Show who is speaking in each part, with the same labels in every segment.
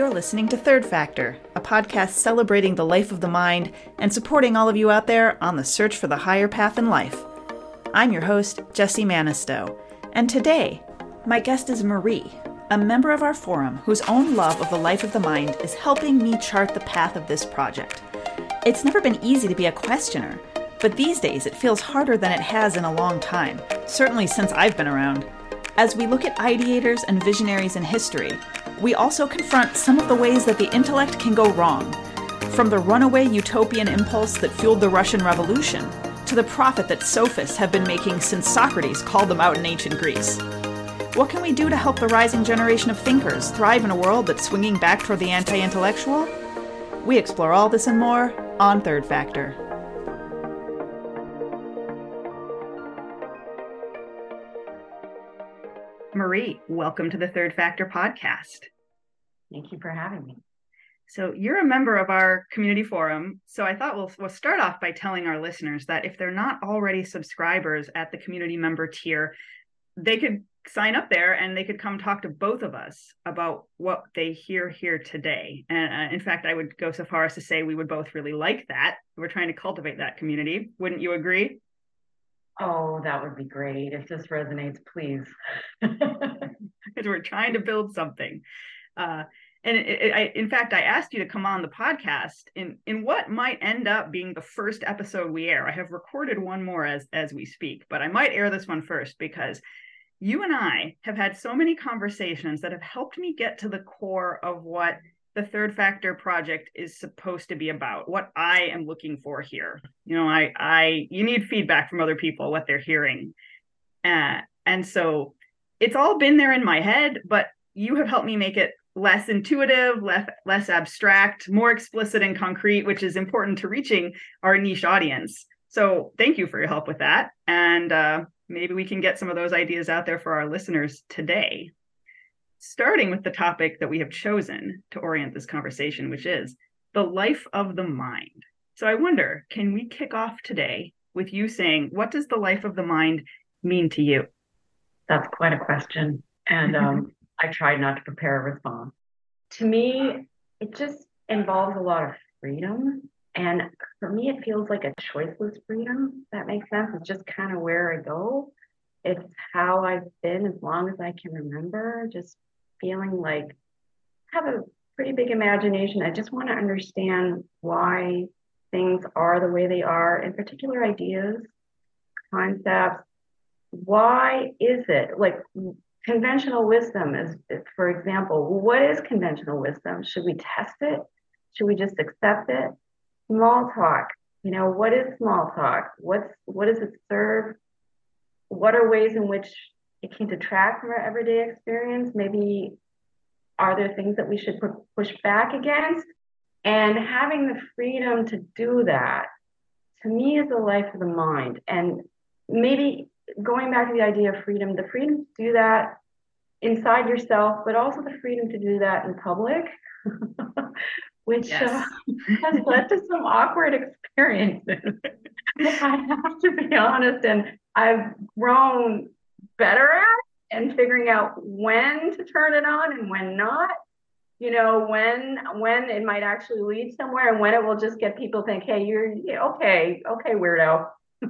Speaker 1: You're listening to Third Factor, a podcast celebrating the life of the mind and supporting all of you out there on the search for the higher path in life. I'm your host, Jessie Mannisto, and today, my guest is Marie, a member of our forum whose own love of the life of the mind is helping me chart the path of this project. It's never been easy to be a questioner, but these days it feels harder than it has in a long time, certainly since I've been around. As we look at ideators and visionaries in history, we also confront some of the ways that the intellect can go wrong. From the runaway utopian impulse that fueled the Russian Revolution to the profit that sophists have been making since Socrates called them out in ancient Greece. What can we do to help the rising generation of thinkers thrive in a world that's swinging back toward the anti intellectual? We explore all this and more on Third Factor. Marie, welcome to the Third Factor podcast.
Speaker 2: Thank you for having me.
Speaker 1: So, you're a member of our community forum. So, I thought we'll, we'll start off by telling our listeners that if they're not already subscribers at the community member tier, they could sign up there and they could come talk to both of us about what they hear here today. And uh, in fact, I would go so far as to say we would both really like that. We're trying to cultivate that community. Wouldn't you agree?
Speaker 2: Oh, that would be great. If this resonates, please.
Speaker 1: Because we're trying to build something. Uh, and it, it, I, in fact, I asked you to come on the podcast in in what might end up being the first episode we air. I have recorded one more as as we speak, but I might air this one first because you and I have had so many conversations that have helped me get to the core of what the third factor project is supposed to be about what i am looking for here. You know i i you need feedback from other people what they're hearing. Uh, and so it's all been there in my head but you have helped me make it less intuitive less less abstract more explicit and concrete which is important to reaching our niche audience. So thank you for your help with that. And uh, maybe we can get some of those ideas out there for our listeners today starting with the topic that we have chosen to orient this conversation, which is the life of the mind. So I wonder, can we kick off today with you saying, what does the life of the mind mean to you?
Speaker 2: That's quite a question. And um, I tried not to prepare a response. To me, it just involves a lot of freedom. And for me, it feels like a choiceless freedom. That makes sense. It's just kind of where I go. It's how I've been as long as I can remember, just feeling like I have a pretty big imagination. I just want to understand why things are the way they are, in particular ideas, concepts. Why is it like conventional wisdom is, for example, what is conventional wisdom? Should we test it? Should we just accept it? Small talk. You know, what is small talk? What's what does it serve? What are ways in which it can detract from our everyday experience. Maybe are there things that we should push back against? And having the freedom to do that, to me, is the life of the mind. And maybe going back to the idea of freedom, the freedom to do that inside yourself, but also the freedom to do that in public, which yes. uh, has led to some awkward experiences. I have to be honest, and I've grown better at and figuring out when to turn it on and when not. You know when when it might actually lead somewhere and when it will just get people think hey you're okay okay weirdo.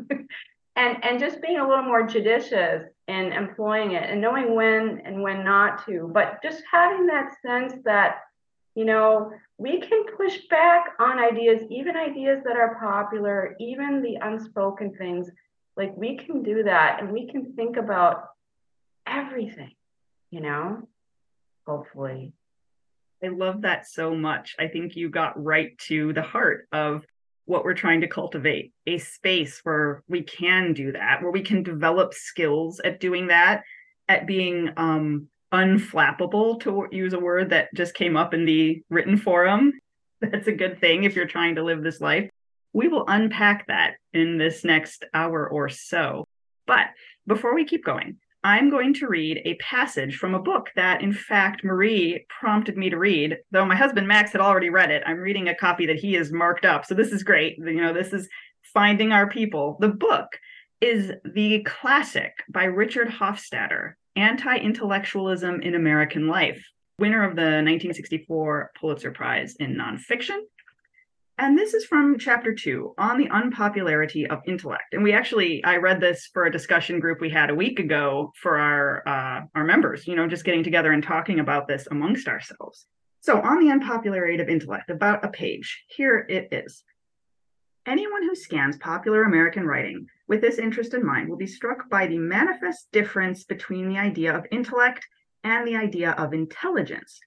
Speaker 2: And and just being a little more judicious in employing it and knowing when and when not to but just having that sense that you know we can push back on ideas even ideas that are popular even the unspoken things like we can do that and we can think about everything, you know, hopefully.
Speaker 1: I love that so much. I think you got right to the heart of what we're trying to cultivate a space where we can do that, where we can develop skills at doing that, at being um, unflappable, to use a word that just came up in the written forum. That's a good thing if you're trying to live this life. We will unpack that in this next hour or so. But before we keep going, I'm going to read a passage from a book that, in fact, Marie prompted me to read. Though my husband Max had already read it, I'm reading a copy that he has marked up. So this is great. You know, this is Finding Our People. The book is the classic by Richard Hofstadter, Anti Intellectualism in American Life. winner of the 1964 Pulitzer Prize in Nonfiction. And this is from chapter two on the unpopularity of intellect. And we actually, I read this for a discussion group we had a week ago for our uh, our members. You know, just getting together and talking about this amongst ourselves. So, on the unpopularity of intellect, about a page. Here it is. Anyone who scans popular American writing with this interest in mind will be struck by the manifest difference between the idea of intellect and the idea of intelligence.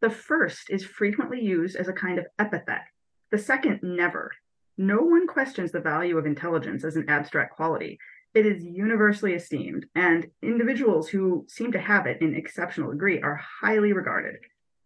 Speaker 1: The first is frequently used as a kind of epithet the second, never. No one questions the value of intelligence as an abstract quality. It is universally esteemed, and individuals who seem to have it in exceptional degree are highly regarded.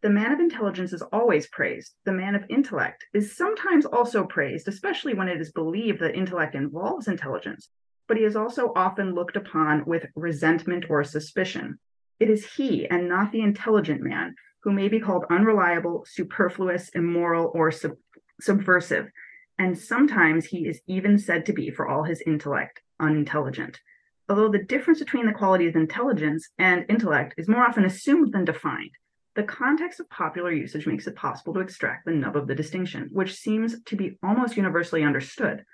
Speaker 1: The man of intelligence is always praised. The man of intellect is sometimes also praised, especially when it is believed that intellect involves intelligence, but he is also often looked upon with resentment or suspicion. It is he and not the intelligent man who may be called unreliable, superfluous, immoral, or sub- subversive, and sometimes he is even said to be, for all his intellect, unintelligent. Although the difference between the qualities of intelligence and intellect is more often assumed than defined, the context of popular usage makes it possible to extract the nub of the distinction, which seems to be almost universally understood.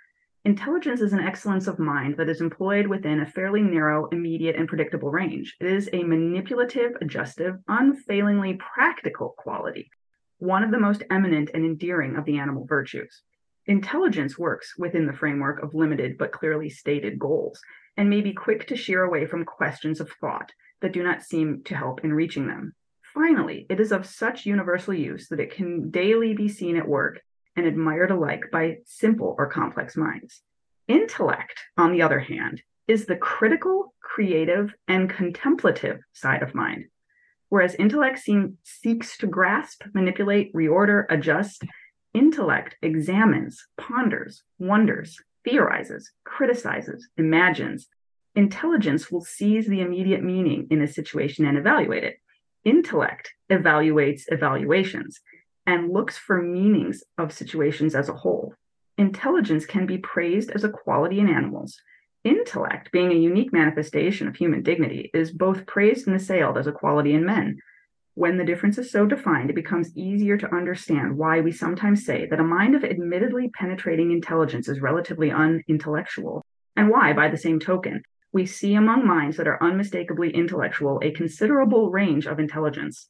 Speaker 1: Intelligence is an excellence of mind that is employed within a fairly narrow, immediate, and predictable range. It is a manipulative, adjustive, unfailingly practical quality one of the most eminent and endearing of the animal virtues. Intelligence works within the framework of limited but clearly stated goals and may be quick to sheer away from questions of thought that do not seem to help in reaching them. Finally, it is of such universal use that it can daily be seen at work and admired alike by simple or complex minds. Intellect, on the other hand, is the critical, creative, and contemplative side of mind Whereas intellect seem, seeks to grasp, manipulate, reorder, adjust, intellect examines, ponders, wonders, theorizes, criticizes, imagines. Intelligence will seize the immediate meaning in a situation and evaluate it. Intellect evaluates evaluations and looks for meanings of situations as a whole. Intelligence can be praised as a quality in animals, Intellect, being a unique manifestation of human dignity, is both praised and assailed as a quality in men. When the difference is so defined, it becomes easier to understand why we sometimes say that a mind of admittedly penetrating intelligence is relatively unintellectual, and why, by the same token, we see among minds that are unmistakably intellectual a considerable range of intelligence.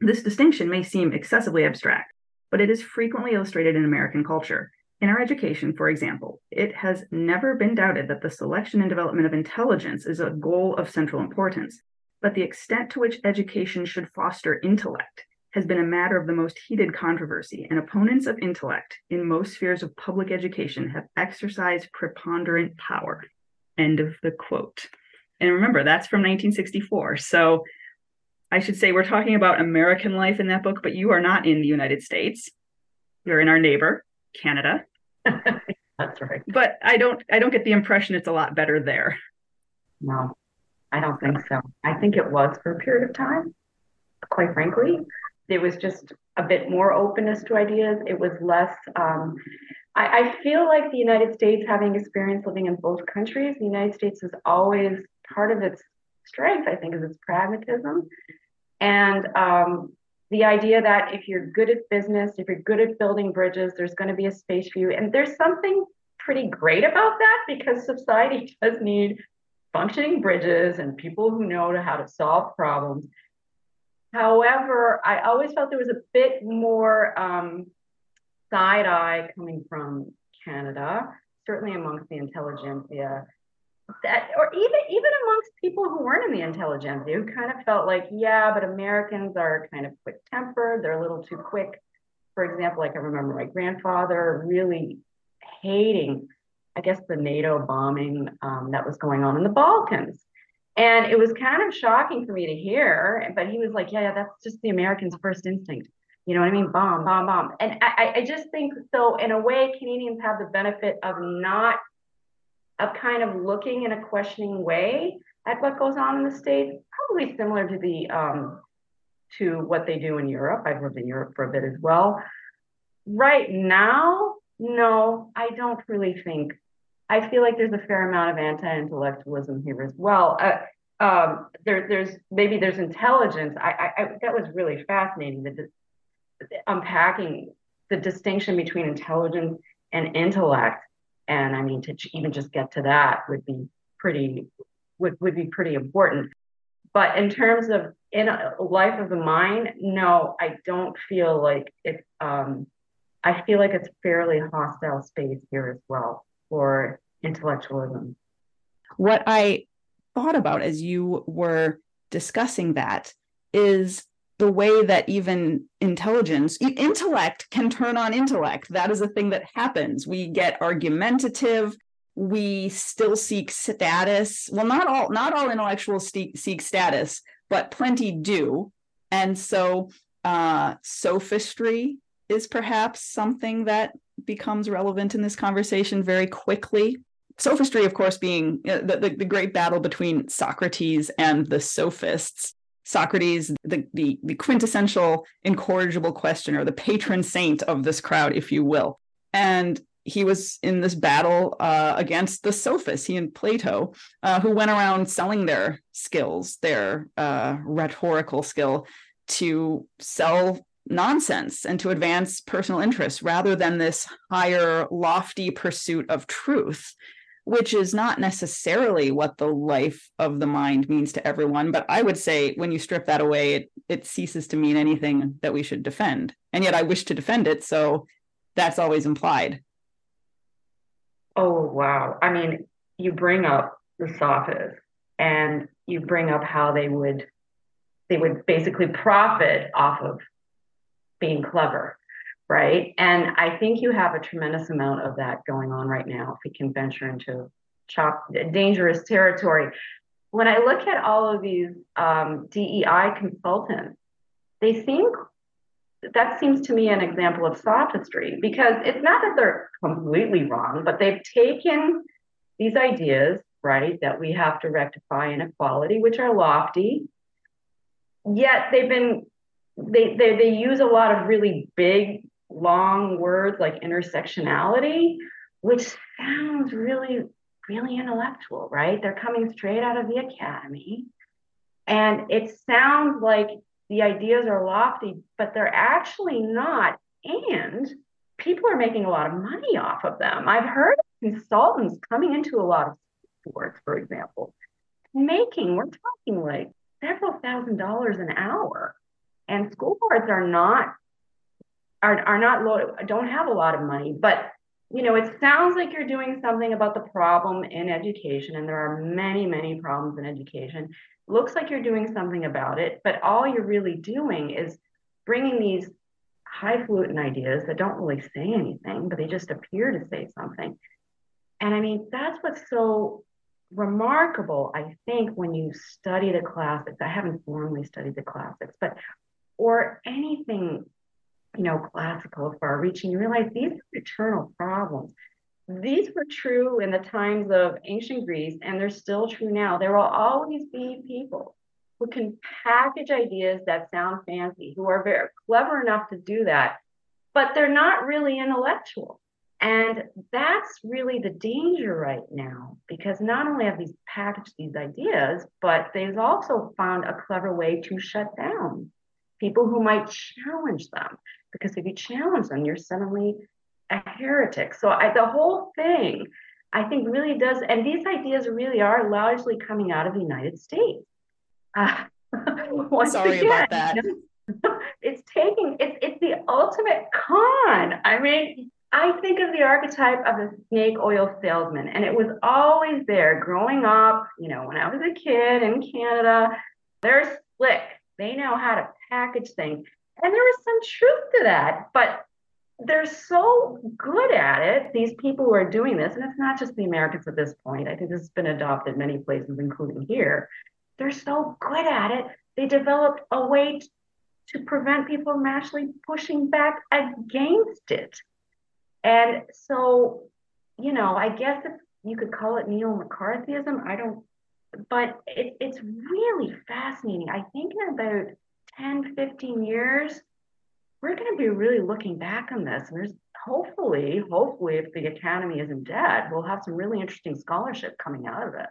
Speaker 1: This distinction may seem excessively abstract, but it is frequently illustrated in American culture. In our education, for example, it has never been doubted that the selection and development of intelligence is a goal of central importance, but the extent to which education should foster intellect has been a matter of the most heated controversy, and opponents of intellect in most spheres of public education have exercised preponderant power. End of the quote. And remember, that's from 1964. So I should say we're talking about American life in that book, but you are not in the United States. You're in our neighbor, Canada.
Speaker 2: That's right.
Speaker 1: But I don't I don't get the impression it's a lot better there.
Speaker 2: No, I don't think so. I think it was for a period of time, quite frankly. There was just a bit more openness to ideas. It was less um, I, I feel like the United States, having experience living in both countries, the United States is always part of its strength, I think, is its pragmatism. And um, the idea that if you're good at business, if you're good at building bridges, there's going to be a space for you. And there's something pretty great about that because society does need functioning bridges and people who know how to solve problems. However, I always felt there was a bit more um, side eye coming from Canada, certainly amongst the intelligentsia, that or even even amongst people who weren't in the intelligentsia who kind of felt like yeah but americans are kind of quick tempered they're a little too quick for example like i remember my grandfather really hating i guess the nato bombing um, that was going on in the balkans and it was kind of shocking for me to hear but he was like yeah, yeah that's just the americans first instinct you know what I mean? Bomb, bomb, bomb. And I, I just think so. In a way, Canadians have the benefit of not of kind of looking in a questioning way at what goes on in the states, probably similar to the um, to what they do in Europe. I've lived in Europe for a bit as well. Right now, no, I don't really think. I feel like there's a fair amount of anti-intellectualism here as well. Uh, um, there, there's maybe there's intelligence. I, I, I that was really fascinating. The, the, unpacking the distinction between intelligence and intellect, and I mean to even just get to that would be pretty would would be pretty important. But in terms of in a life of the mind, no, I don't feel like it's. Um, I feel like it's fairly hostile space here as well for intellectualism.
Speaker 1: What I thought about as you were discussing that is the way that even intelligence, intellect can turn on intellect. That is a thing that happens. We get argumentative. We still seek status. Well, not all, not all intellectuals seek, seek status, but plenty do. And so, uh, sophistry is perhaps something that becomes relevant in this conversation very quickly sophistry, of course, being the, the, the, great battle between Socrates and the sophists. Socrates, the, the, the quintessential incorrigible questioner, the patron saint of this crowd, if you will. And he was in this battle uh, against the sophists, he and Plato, uh, who went around selling their skills, their uh, rhetorical skill, to sell nonsense and to advance personal interests rather than this higher, lofty pursuit of truth which is not necessarily what the life of the mind means to everyone. But I would say when you strip that away, it, it ceases to mean anything that we should defend. And yet I wish to defend it. So that's always implied.
Speaker 2: Oh, wow. I mean, you bring up the sophists and you bring up how they would they would basically profit off of being clever right? And I think you have a tremendous amount of that going on right now if we can venture into chop, dangerous territory. When I look at all of these um, DEI consultants, they seem that seems to me an example of sophistry because it's not that they're completely wrong, but they've taken these ideas, right, that we have to rectify inequality, which are lofty, yet they've been they, they they use a lot of really big long words like intersectionality, which sounds really, really intellectual, right? They're coming straight out of the academy. And it sounds like the ideas are lofty, but they're actually not. And people are making a lot of money off of them. I've heard consultants coming into a lot of sports, for example, making, we're talking like several thousand dollars an hour. And school boards are not are, are not low, don't have a lot of money, but you know, it sounds like you're doing something about the problem in education, and there are many, many problems in education. Looks like you're doing something about it, but all you're really doing is bringing these highfalutin ideas that don't really say anything, but they just appear to say something. And I mean, that's what's so remarkable, I think, when you study the classics. I haven't formally studied the classics, but or anything you know, classical, far reaching, you realize these are eternal problems. These were true in the times of ancient Greece, and they're still true now. There will always be people who can package ideas that sound fancy, who are very clever enough to do that, but they're not really intellectual. And that's really the danger right now, because not only have these packaged these ideas, but they've also found a clever way to shut down people who might challenge them because if you challenge them, you're suddenly a heretic. So I, the whole thing, I think, really does, and these ideas really are largely coming out of the United States. Uh,
Speaker 1: Sorry again, about that.
Speaker 2: it's taking it's it's the ultimate con. I mean, I think of the archetype of the snake oil salesman, and it was always there growing up. You know, when I was a kid in Canada, they're slick. They know how to package things. And there is some truth to that, but they're so good at it, these people who are doing this, and it's not just the Americans at this point. I think this has been adopted many places, including here. They're so good at it, they developed a way to prevent people from actually pushing back against it. And so, you know, I guess if you could call it neo McCarthyism, I don't, but it, it's really fascinating. I think in about 10, 15 years, we're going to be really looking back on this. And there's hopefully, hopefully, if the academy isn't dead, we'll have some really interesting scholarship coming out of it.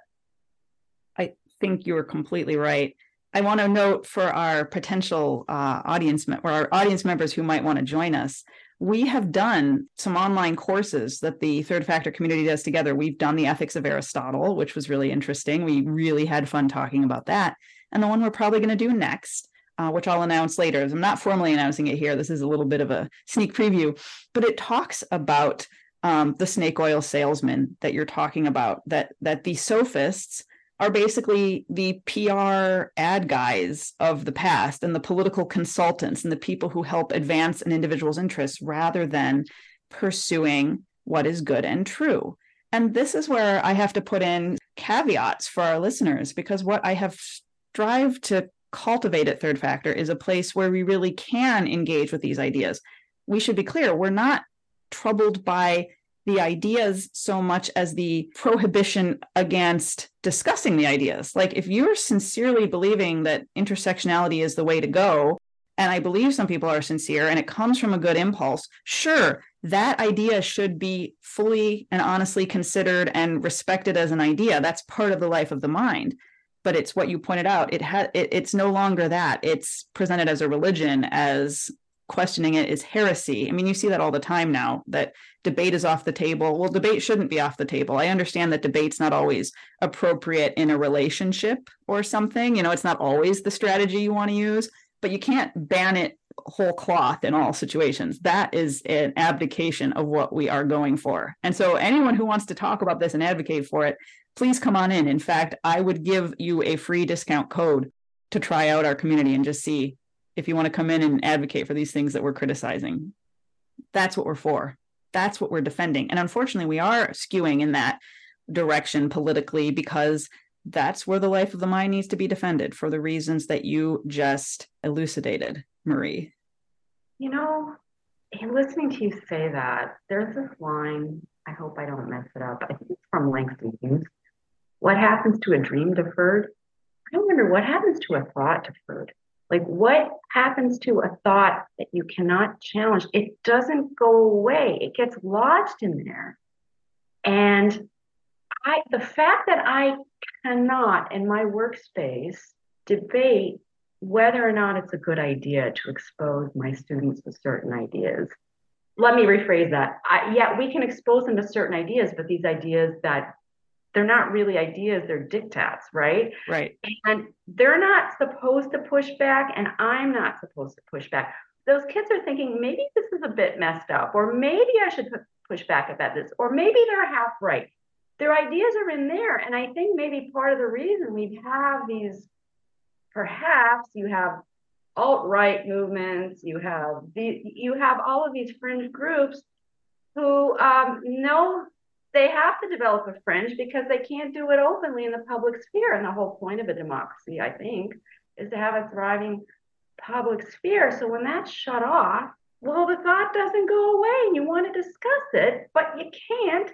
Speaker 1: I think you're completely right. I want to note for our potential uh, audience or our audience members who might want to join us, we have done some online courses that the third factor community does together. We've done the ethics of Aristotle, which was really interesting. We really had fun talking about that. And the one we're probably going to do next, uh, which I'll announce later. I'm not formally announcing it here. This is a little bit of a sneak preview, but it talks about um, the snake oil salesman that you're talking about. That that the sophists are basically the PR ad guys of the past and the political consultants and the people who help advance an individual's interests rather than pursuing what is good and true. And this is where I have to put in caveats for our listeners because what I have strived to cultivate at Third Factor is a place where we really can engage with these ideas. We should be clear, we're not troubled by the ideas so much as the prohibition against discussing the ideas. Like, if you're sincerely believing that intersectionality is the way to go, and I believe some people are sincere and it comes from a good impulse, sure, that idea should be fully and honestly considered and respected as an idea. That's part of the life of the mind. But it's what you pointed out. It had it, it's no longer that. It's presented as a religion, as questioning it is heresy. I mean, you see that all the time now that debate is off the table. Well, debate shouldn't be off the table. I understand that debate's not always appropriate in a relationship or something. You know, it's not always the strategy you want to use, but you can't ban it whole cloth in all situations. That is an abdication of what we are going for. And so, anyone who wants to talk about this and advocate for it, please come on in. In fact, I would give you a free discount code to try out our community and just see if you want to come in and advocate for these things that we're criticizing. That's what we're for. That's what we're defending. And unfortunately, we are skewing in that direction politically because that's where the life of the mind needs to be defended for the reasons that you just elucidated, Marie.
Speaker 2: You know, in listening to you say that, there's this line, I hope I don't mess it up. I think it's from Langston Hughes. What happens to a dream deferred? I wonder what happens to a thought deferred. Like, what happens to a thought that you cannot challenge? It doesn't go away, it gets lodged in there. And I, the fact that I cannot in my workspace debate whether or not it's a good idea to expose my students to certain ideas. Let me rephrase that. I, yeah, we can expose them to certain ideas, but these ideas that they're not really ideas, they're diktats, right?
Speaker 1: Right.
Speaker 2: And they're not supposed to push back, and I'm not supposed to push back. Those kids are thinking, maybe this is a bit messed up, or maybe I should push back about this, or maybe they're half right. Their ideas are in there. And I think maybe part of the reason we have these, perhaps you have alt-right movements, you have the, you have all of these fringe groups who um, know they have to develop a fringe because they can't do it openly in the public sphere. And the whole point of a democracy, I think, is to have a thriving public sphere. So when that's shut off, well, the thought doesn't go away and you want to discuss it, but you can't.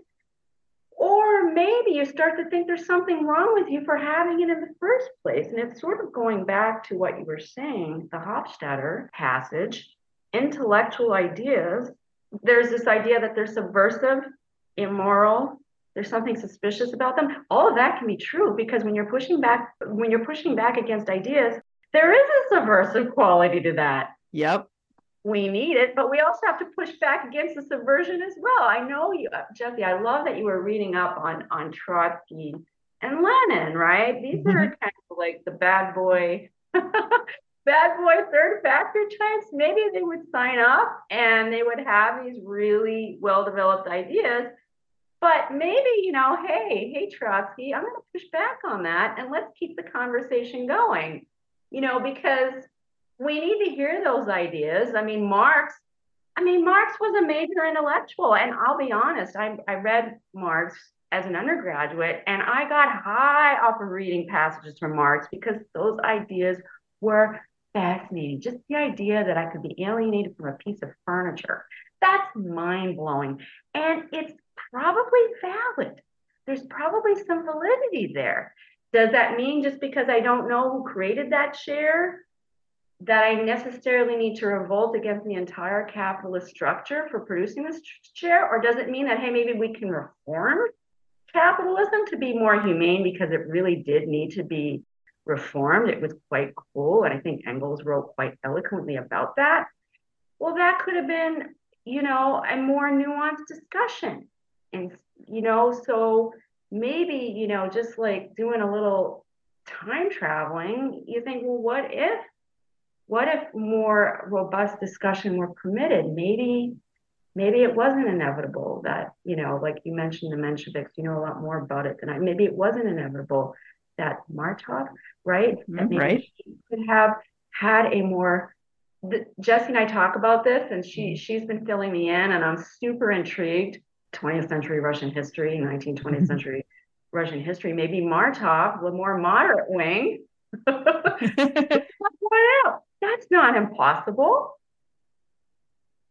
Speaker 2: Or maybe you start to think there's something wrong with you for having it in the first place. And it's sort of going back to what you were saying, the Hofstadter passage, intellectual ideas. There's this idea that they're subversive immoral, there's something suspicious about them. All of that can be true because when you're pushing back, when you're pushing back against ideas, there is a subversive quality to that.
Speaker 1: Yep.
Speaker 2: We need it, but we also have to push back against the subversion as well. I know you, uh, Jessie. I love that you were reading up on on Trotsky and Lenin, right? These mm-hmm. are kind of like the bad boy bad boy third factor types, maybe they would sign up and they would have these really well developed ideas. But maybe, you know, hey, hey, Trotsky, I'm going to push back on that and let's keep the conversation going, you know, because we need to hear those ideas. I mean, Marx, I mean, Marx was a major intellectual. And I'll be honest, I, I read Marx as an undergraduate and I got high off of reading passages from Marx because those ideas were fascinating. Just the idea that I could be alienated from a piece of furniture. That's mind blowing. And it's probably valid. There's probably some validity there. Does that mean just because I don't know who created that chair that I necessarily need to revolt against the entire capitalist structure for producing this chair? Or does it mean that, hey, maybe we can reform capitalism to be more humane because it really did need to be reformed. It was quite cool. And I think Engels wrote quite eloquently about that. Well, that could have been, you know, a more nuanced discussion. And, you know, so maybe, you know, just like doing a little time traveling, you think, well, what if, what if more robust discussion were permitted? Maybe, maybe it wasn't inevitable that, you know, like you mentioned the Mensheviks, you know a lot more about it than I. Maybe it wasn't inevitable that Martov, right?
Speaker 1: Mm-hmm, that right.
Speaker 2: Could have had a more the, Jessie and I talk about this, and she she's been filling me in, and I'm super intrigued. 20th century Russian history, 19th, 20th mm-hmm. century Russian history. Maybe Martov, the more moderate wing. That's not impossible.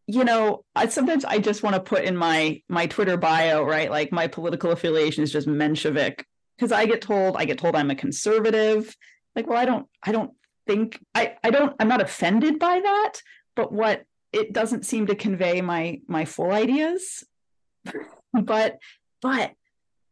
Speaker 1: You know, I sometimes I just want to put in my my Twitter bio, right? Like my political affiliation is just Menshevik because I get told I get told I'm a conservative. Like, well, I don't I don't think I I don't I'm not offended by that, but what it doesn't seem to convey my my full ideas. but but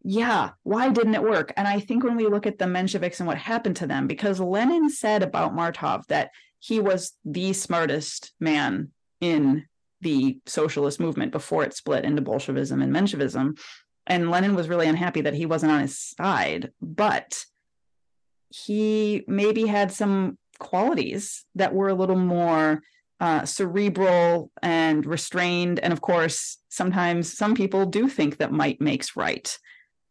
Speaker 1: yeah, why didn't it work? And I think when we look at the Mensheviks and what happened to them, because Lenin said about Martov that he was the smartest man in the socialist movement before it split into Bolshevism and Menshevism and Lenin was really unhappy that he wasn't on his side, but he maybe had some qualities that were a little more uh, cerebral and restrained. And of course, sometimes some people do think that might makes right.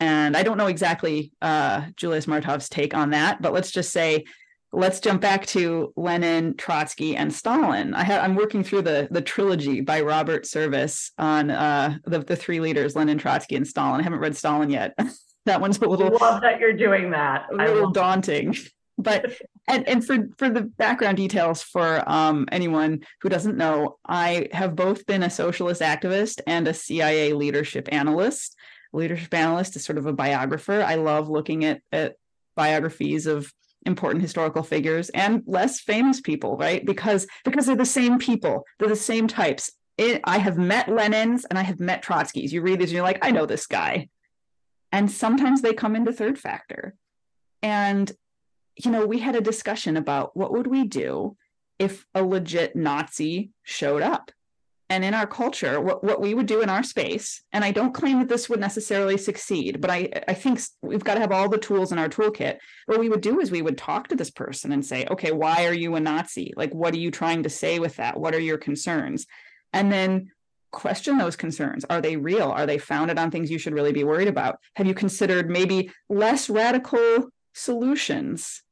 Speaker 1: And I don't know exactly uh, Julius Martov's take on that, but let's just say let's jump back to Lenin, Trotsky, and Stalin. I have I'm working through the the trilogy by Robert Service on uh, the the three leaders, Lenin, Trotsky, and Stalin. I haven't read Stalin yet. that one's a little
Speaker 2: love that you're doing that.
Speaker 1: A little daunting. But and and for for the background details for um, anyone who doesn't know, I have both been a socialist activist and a CIA leadership analyst. Leadership analyst is sort of a biographer. I love looking at at biographies of important historical figures and less famous people, right? Because because they're the same people, they're the same types. It, I have met Lenins and I have met Trotskys. You read these and you're like, I know this guy. And sometimes they come into third factor. And you know, we had a discussion about what would we do if a legit Nazi showed up. And in our culture what, what we would do in our space and i don't claim that this would necessarily succeed but i i think we've got to have all the tools in our toolkit. What we would do is we would talk to this person and say okay why are you a nazi? Like what are you trying to say with that? What are your concerns? And then question those concerns. Are they real? Are they founded on things you should really be worried about? Have you considered maybe less radical solutions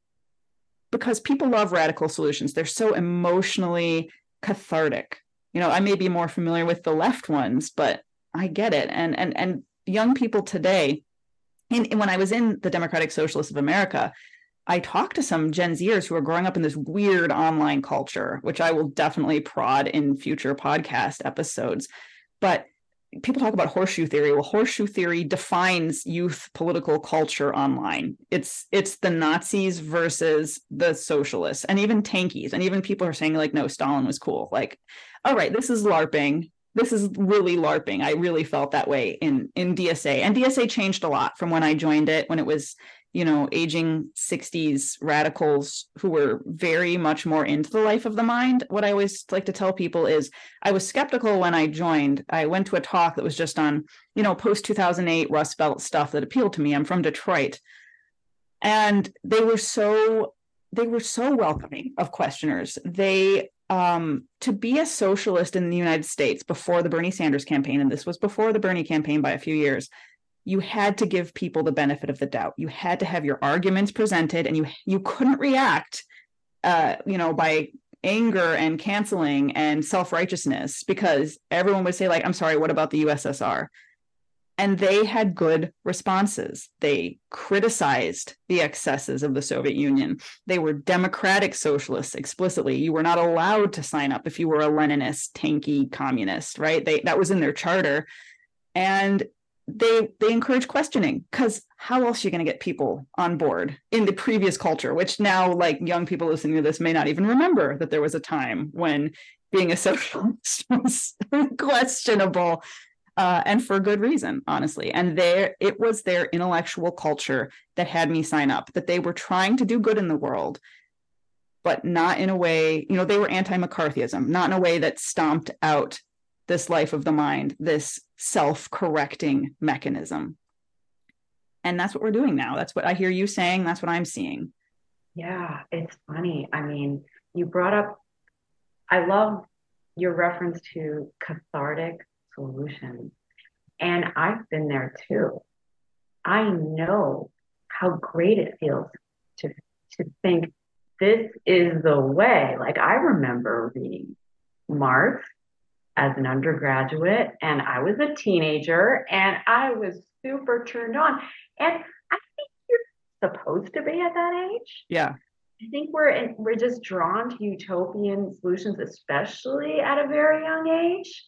Speaker 1: because people love radical solutions. They're so emotionally cathartic. You know i may be more familiar with the left ones but i get it. And and and young people today in, when i was in the democratic socialists of america i talked to some gen zers who are growing up in this weird online culture which i will definitely prod in future podcast episodes. But people talk about horseshoe theory well horseshoe theory defines youth political culture online it's it's the nazis versus the socialists and even tankies and even people are saying like no stalin was cool like all right, this is LARPing. This is really LARPing. I really felt that way in in DSA. And DSA changed a lot from when I joined it, when it was, you know, aging 60s radicals who were very much more into the life of the mind. What I always like to tell people is I was skeptical when I joined. I went to a talk that was just on, you know, post 2008 Rust Belt stuff that appealed to me. I'm from Detroit. And they were so they were so welcoming of questioners. They um, to be a socialist in the United States before the Bernie Sanders campaign, and this was before the Bernie campaign by a few years, you had to give people the benefit of the doubt. You had to have your arguments presented, and you you couldn't react, uh, you know, by anger and canceling and self righteousness because everyone would say like, "I'm sorry, what about the USSR?" and they had good responses. They criticized the excesses of the Soviet Union. They were democratic socialists explicitly. You were not allowed to sign up if you were a Leninist, tankie communist, right? They that was in their charter. And they they encourage questioning because how else are you going to get people on board in the previous culture which now like young people listening to this may not even remember that there was a time when being a socialist was questionable uh, and for good reason, honestly. And there, it was their intellectual culture that had me sign up. That they were trying to do good in the world, but not in a way. You know, they were anti-McCarthyism, not in a way that stomped out this life of the mind, this self-correcting mechanism. And that's what we're doing now. That's what I hear you saying. That's what I'm seeing.
Speaker 2: Yeah, it's funny. I mean, you brought up. I love your reference to cathartic solutions. And I've been there too. I know how great it feels to, to think this is the way. Like I remember reading Marx as an undergraduate and I was a teenager and I was super turned on. And I think you're supposed to be at that age.
Speaker 1: Yeah.
Speaker 2: I think we're in, we're just drawn to utopian solutions, especially at a very young age.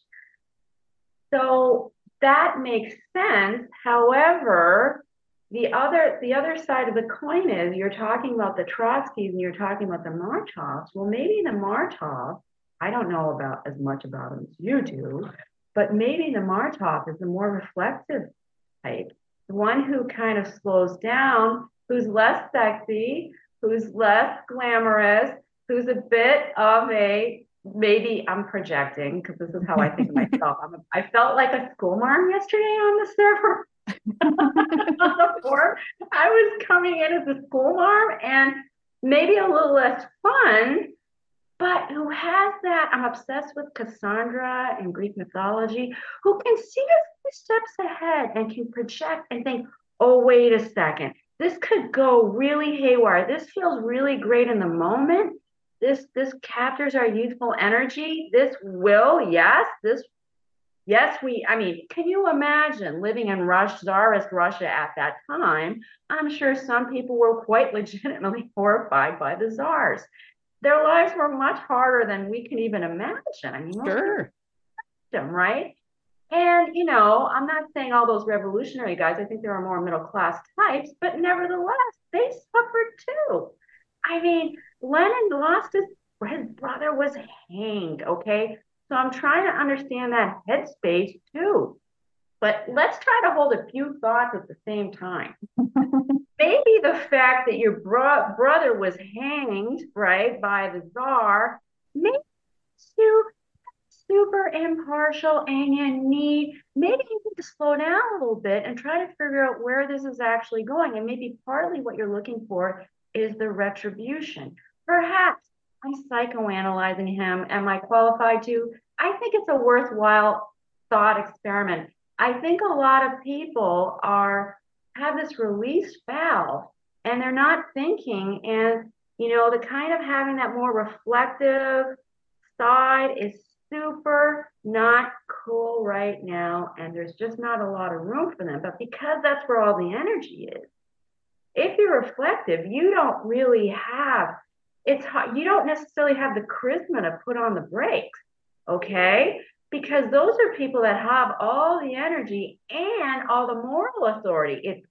Speaker 2: So that makes sense. However, the other the other side of the coin is you're talking about the Trotskys and you're talking about the Martovs. Well, maybe the Martov, I don't know about as much about them as you do, but maybe the Martov is the more reflective type, the one who kind of slows down, who's less sexy, who's less glamorous, who's a bit of a maybe I'm projecting because this is how I think of myself. I'm a, I felt like a school marm yesterday on the server. on the. I was coming in as a school marm and maybe a little less fun, but who has that? I'm obsessed with Cassandra and Greek mythology, who can see a few steps ahead and can project and think, oh, wait a second. This could go really haywire. This feels really great in the moment this this captures our youthful energy this will yes this yes we i mean can you imagine living in rush czarist russia at that time i'm sure some people were quite legitimately horrified by the czars their lives were much harder than we can even imagine i mean
Speaker 1: sure
Speaker 2: them right and you know i'm not saying all those revolutionary guys i think there are more middle class types but nevertheless they suffered too i mean Lenin lost his his brother was hanged. Okay, so I'm trying to understand that headspace too. But let's try to hold a few thoughts at the same time. Maybe the fact that your bro- brother was hanged, right, by the czar, makes you super impartial and you need maybe you need to slow down a little bit and try to figure out where this is actually going. And maybe partly what you're looking for is the retribution. Perhaps I'm psychoanalyzing him. Am I qualified to? I think it's a worthwhile thought experiment. I think a lot of people are have this release valve and they're not thinking and you know the kind of having that more reflective side is super not cool right now and there's just not a lot of room for them but because that's where all the energy is if you're reflective you don't really have it's hard. You don't necessarily have the charisma to put on the brakes, okay? Because those are people that have all the energy and all the moral authority. It's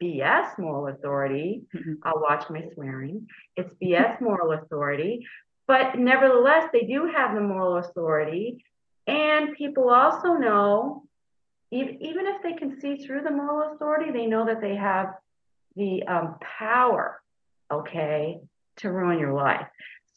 Speaker 2: BS moral authority. Mm-hmm. I'll watch my swearing. It's BS moral authority. But nevertheless, they do have the moral authority. And people also know, even if they can see through the moral authority, they know that they have the um, power, okay, to ruin your life.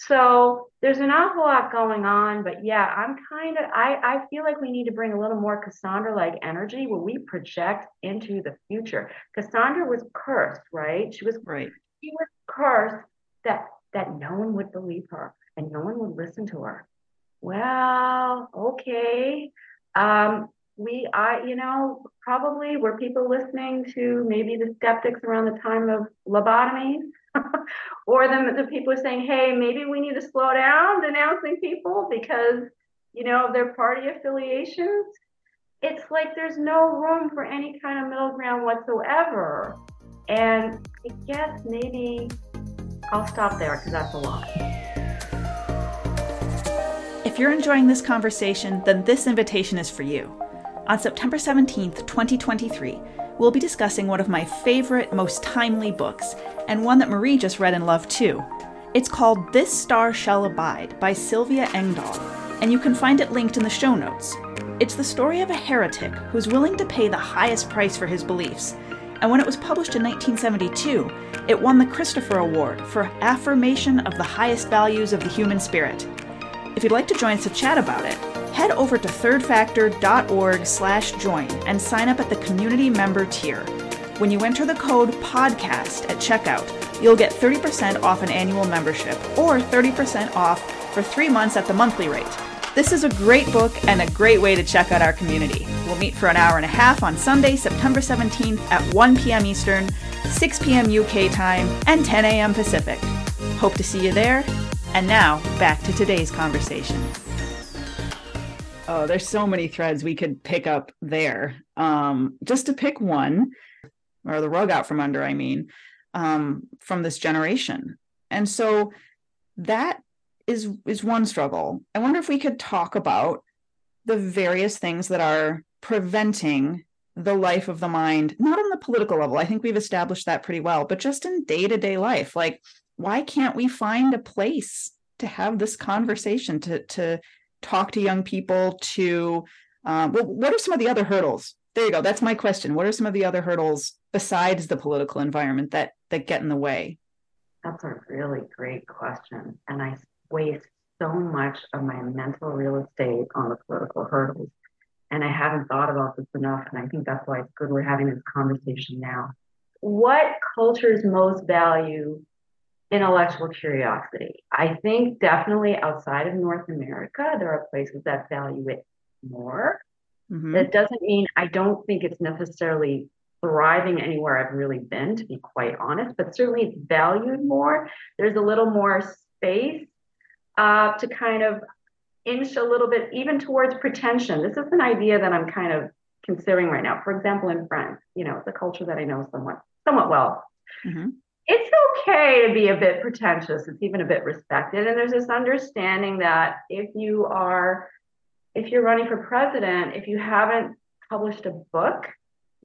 Speaker 2: So there's an awful lot going on, but yeah, I'm kind of I, I feel like we need to bring a little more Cassandra-like energy where we project into the future. Cassandra was cursed, right? She was
Speaker 1: right.
Speaker 2: She was cursed that that no one would believe her and no one would listen to her. Well, okay. Um, we I you know probably were people listening to maybe the skeptics around the time of lobotomies or the, the people are saying, hey, maybe we need to slow down denouncing people because, you know, of their party affiliations. It's like there's no room for any kind of middle ground whatsoever. And I guess maybe I'll stop there because that's a lot.
Speaker 1: If you're enjoying this conversation, then this invitation is for you. On September 17th, 2023, we'll be discussing one of my favorite, most timely books, and one that Marie just read and loved too. It's called This Star Shall Abide by Sylvia Engdahl, and you can find it linked in the show notes. It's the story of a heretic who's willing to pay the highest price for his beliefs. And when it was published in 1972, it won the Christopher Award for affirmation of the highest values of the human spirit. If you'd like to join us to chat about it, head over to thirdfactor.org/join and sign up at the community member tier. When you enter the code podcast at checkout, you'll get 30% off an annual membership or 30% off for 3 months at the monthly rate. This is a great book and a great way to check out our community. We'll meet for an hour and a half on Sunday, September 17th at 1 p.m. Eastern, 6 p.m. UK time, and 10 a.m. Pacific. Hope to see you there. And now, back to today's conversation. Oh, there's so many threads we could pick up there. Um, just to pick one, or the rug out from under, I mean, um, from this generation. And so that is is one struggle. I wonder if we could talk about the various things that are preventing the life of the mind, not on the political level. I think we've established that pretty well, but just in day-to-day life. Like, why can't we find a place to have this conversation, to to talk to young people, to um, well, what are some of the other hurdles? There you go. That's my question. What are some of the other hurdles besides the political environment that that get in the way?
Speaker 2: That's a really great question. And I waste so much of my mental real estate on the political hurdles. And I haven't thought about this enough. And I think that's why it's good we're having this conversation now. What cultures most value intellectual curiosity? I think definitely outside of North America, there are places that value it more. Mm-hmm. That doesn't mean I don't think it's necessarily thriving anywhere I've really been, to be quite honest, but certainly it's valued more. There's a little more space uh, to kind of inch a little bit even towards pretension. This is an idea that I'm kind of considering right now. For example, in France, you know, the culture that I know somewhat somewhat well. Mm-hmm. Okay to be a bit pretentious. It's even a bit respected. And there's this understanding that if you are, if you're running for president, if you haven't published a book,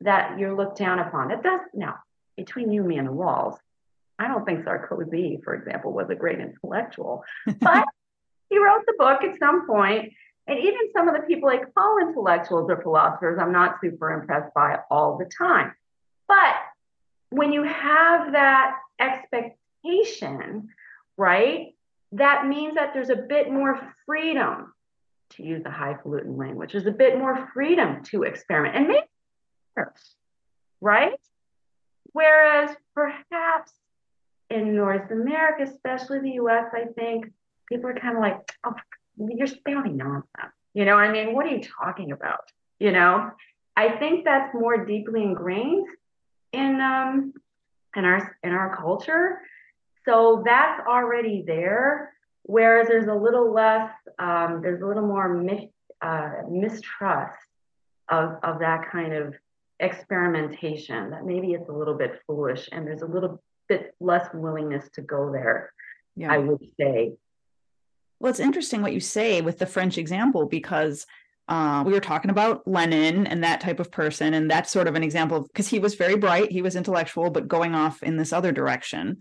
Speaker 2: that you're looked down upon. It does now between you, and me, and the walls. I don't think Sarkozy, for example, was a great intellectual, but he wrote the book at some point. And even some of the people I call intellectuals or philosophers, I'm not super impressed by all the time. But when you have that expectation, right, that means that there's a bit more freedom to use the highfalutin language. There's a bit more freedom to experiment and make maybe right? Whereas perhaps in North America, especially the US, I think people are kind of like, oh, you're spouting nonsense. You know, I mean, what are you talking about? You know, I think that's more deeply ingrained in um in our in our culture. So that's already there. Whereas there's a little less, um, there's a little more mis- uh, mistrust of of that kind of experimentation that maybe it's a little bit foolish and there's a little bit less willingness to go there yeah. i would say
Speaker 1: well it's interesting what you say with the french example because uh, we were talking about lenin and that type of person and that's sort of an example because he was very bright he was intellectual but going off in this other direction.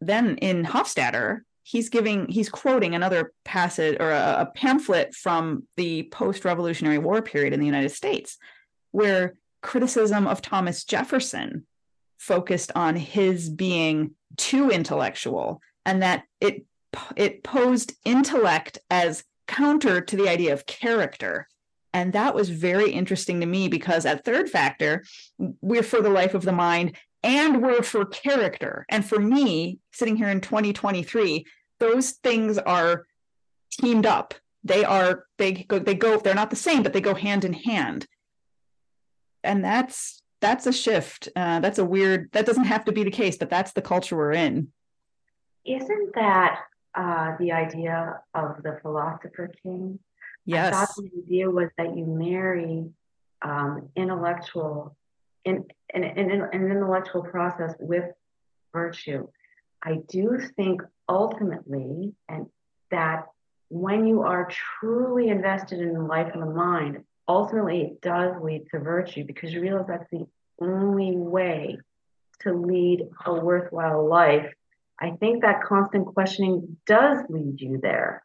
Speaker 1: Then in hofstadter he's giving he's quoting another passage or a, a pamphlet from the post-revolutionary war period in the united states where criticism of Thomas Jefferson focused on his being too intellectual and that it it posed intellect as counter to the idea of character and that was very interesting to me because at third factor we're for the life of the mind and we're for character and for me sitting here in 2023 those things are teamed up they are they go they go they're not the same but they go hand in hand and that's that's a shift. Uh, that's a weird. That doesn't have to be the case, but that's the culture we're in.
Speaker 2: Isn't that uh, the idea of the philosopher king?
Speaker 1: Yes.
Speaker 2: I thought the idea was that you marry um, intellectual in an in, in, in, intellectual process with virtue. I do think ultimately, and that when you are truly invested in the life of the mind, ultimately it does lead to virtue because you realize that's the only way to lead a worthwhile life. I think that constant questioning does lead you there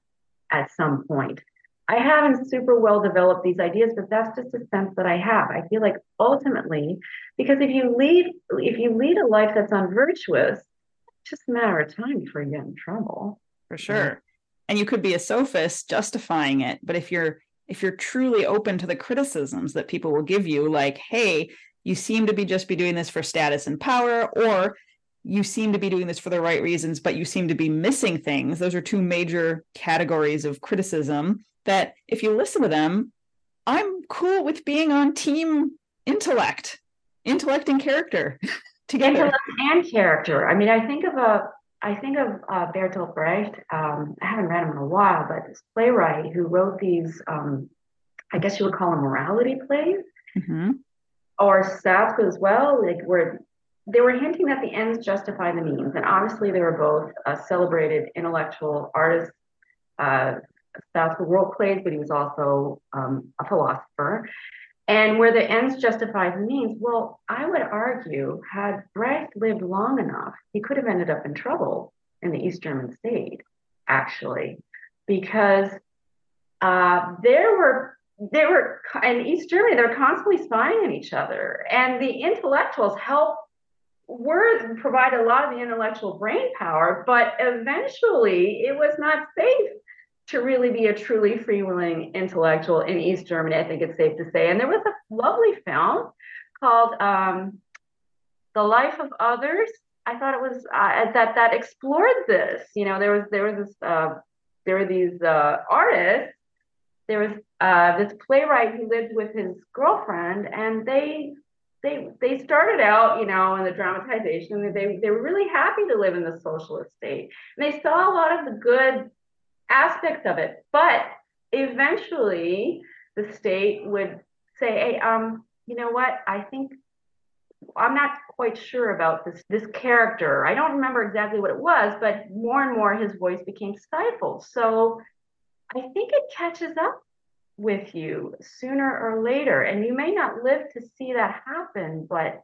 Speaker 2: at some point. I haven't super well developed these ideas, but that's just a sense that I have. I feel like ultimately, because if you lead if you lead a life that's unvirtuous, it's just a matter of time before you get in trouble.
Speaker 1: For sure. And you could be a sophist justifying it, but if you're if you're truly open to the criticisms that people will give you, like, hey, you seem to be just be doing this for status and power, or you seem to be doing this for the right reasons, but you seem to be missing things. Those are two major categories of criticism that if you listen to them, I'm cool with being on team intellect, intellect and character together.
Speaker 2: Intellect and character. I mean, I think of a I think of uh, Bertolt Brecht. Um, I haven't read him in a while, but this playwright who wrote these, um, I guess you would call them morality plays, mm-hmm. or Sartre as well, like where they were hinting that the ends justify the means. And obviously, they were both uh, celebrated intellectual artists. Uh, Sartre wrote plays, but he was also um, a philosopher. And where the ends justify the means, well, I would argue, had Brecht lived long enough, he could have ended up in trouble in the East German state, actually, because uh, there were they were in East Germany, they're constantly spying on each other, and the intellectuals helped were provide a lot of the intellectual brain power, but eventually it was not safe to really be a truly freewheeling intellectual in East Germany, I think it's safe to say. And there was a lovely film called um, The Life of Others. I thought it was uh, that that explored this. You know, there was there was this uh, there were these uh, artists. There was uh, this playwright who lived with his girlfriend, and they they they started out, you know, in the dramatization. They they were really happy to live in the socialist state, and they saw a lot of the good aspects of it. But eventually, the state would say, "Hey, um, you know what? I think I'm not quite sure about this this character. I don't remember exactly what it was, but more and more his voice became stifled. So I think it catches up with you sooner or later. And you may not live to see that happen, but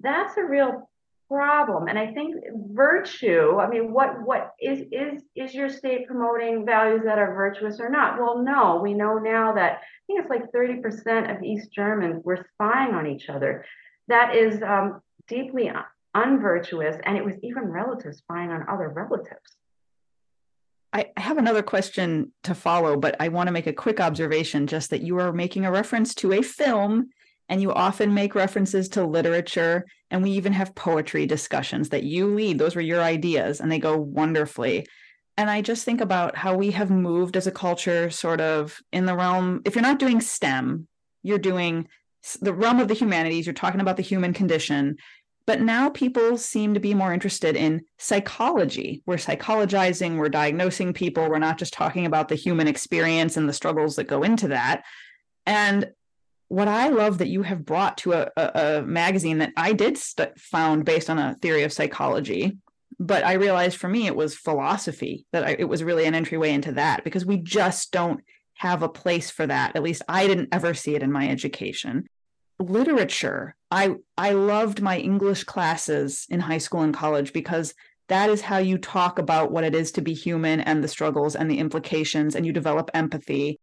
Speaker 2: that's a real problem. And I think virtue, I mean, what what is is is your state promoting values that are virtuous or not? Well, no, we know now that I think it's like 30% of East Germans were spying on each other. That is um, deeply unvirtuous, and it was even relatives spying on other relatives.
Speaker 1: I have another question to follow, but I want to make a quick observation just that you are making a reference to a film and you often make references to literature and we even have poetry discussions that you lead. Those were your ideas and they go wonderfully. And I just think about how we have moved as a culture sort of in the realm, if you're not doing STEM, you're doing the realm of the humanities, you're talking about the human condition. But now people seem to be more interested in psychology. We're psychologizing, we're diagnosing people, we're not just talking about the human experience and the struggles that go into that. And what I love that you have brought to a, a, a magazine that I did st- found based on a theory of psychology, but I realized for me it was philosophy that I, it was really an entryway into that because we just don't have a place for that. At least I didn't ever see it in my education literature. I I loved my English classes in high school and college because that is how you talk about what it is to be human and the struggles and the implications and you develop empathy.